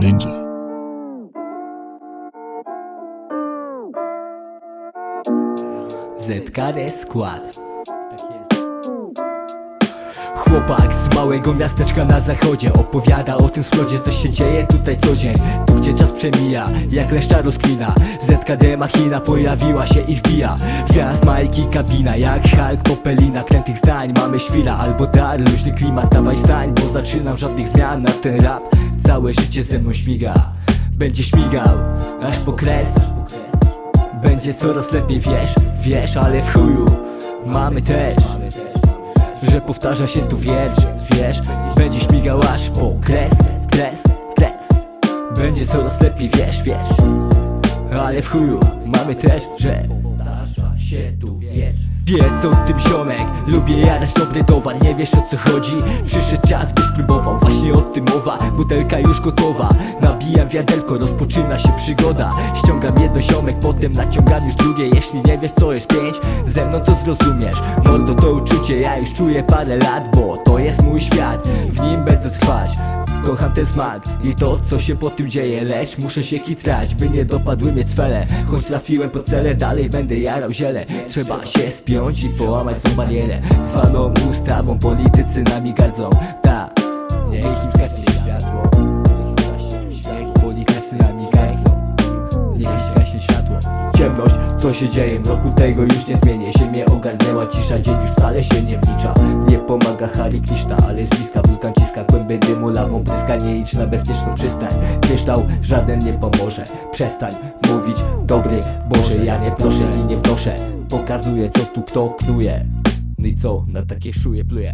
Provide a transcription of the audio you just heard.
Ninja. Zcare Squad Chłopak z małego miasteczka na zachodzie Opowiada o tym splodzie, co się dzieje tutaj co dzień. Tu gdzie czas przemija, jak leszcza rozklina ZKD machina pojawiła się i wbija. Gwiazd Majki kabina, jak Hulk popelina. Krętych zdań, mamy świla albo dar. Luźny klimat, dawaj stań, bo zaczynam żadnych zmian. Na ten rap, całe życie ze mną śmiga. Będzie śmigał, aż po kres. Będzie coraz lepiej, wiesz, wiesz, ale w chuju Mamy też Że powtarza się tu wiersz, wiesz? Będzie śmigał aż po kres, kres, kres. Będzie coraz lepiej, wiesz, wiesz. Ale w chuju mamy też, że powtarza się tu wiersz Wiedz o tym ziomek, lubię jadać dobry towar Nie wiesz o co chodzi? Przyszedł czas byś spróbował Właśnie o tym mowa, butelka już gotowa. Nabijam wiaderko, rozpoczyna się przygoda. Ściągam jedno ziomek, potem naciągam już drugie. Jeśli nie wiesz co jest pięć, ze mną to zrozumiesz. Mordo to uczucie, ja już czuję parę lat Bo to jest mój świat, w nim będę trwać. Kocham ten smak i to co się po tym dzieje. Lecz muszę się kitrać, by nie dopadły mnie cwele. Choć trafiłem po cele, dalej będę jarał ziele. Trzeba się spiąć i połamać tą barierę. Zwaną ustawą, politycy nami gardzą. Ta, niech im zgaśnie światło. Niech politycy nami gardzą. Niech zgaśnie światło. Ciemność, co się dzieje? W roku tego już nie zmienię. Ziemię ogarnęła cisza, dzień już wcale się nie wlicza. Nie pomaga Hari Krishna, ale z bliska wulkan ciska. Kłęby dymu, lawą pryska, nie idź na bezpieczną przystań Kryształ żaden nie pomoże. Przestań mówić, dobry Boże Ja nie proszę i nie wnoszę Pokazuję co tu kto knuje No i co, na takie szuje pluje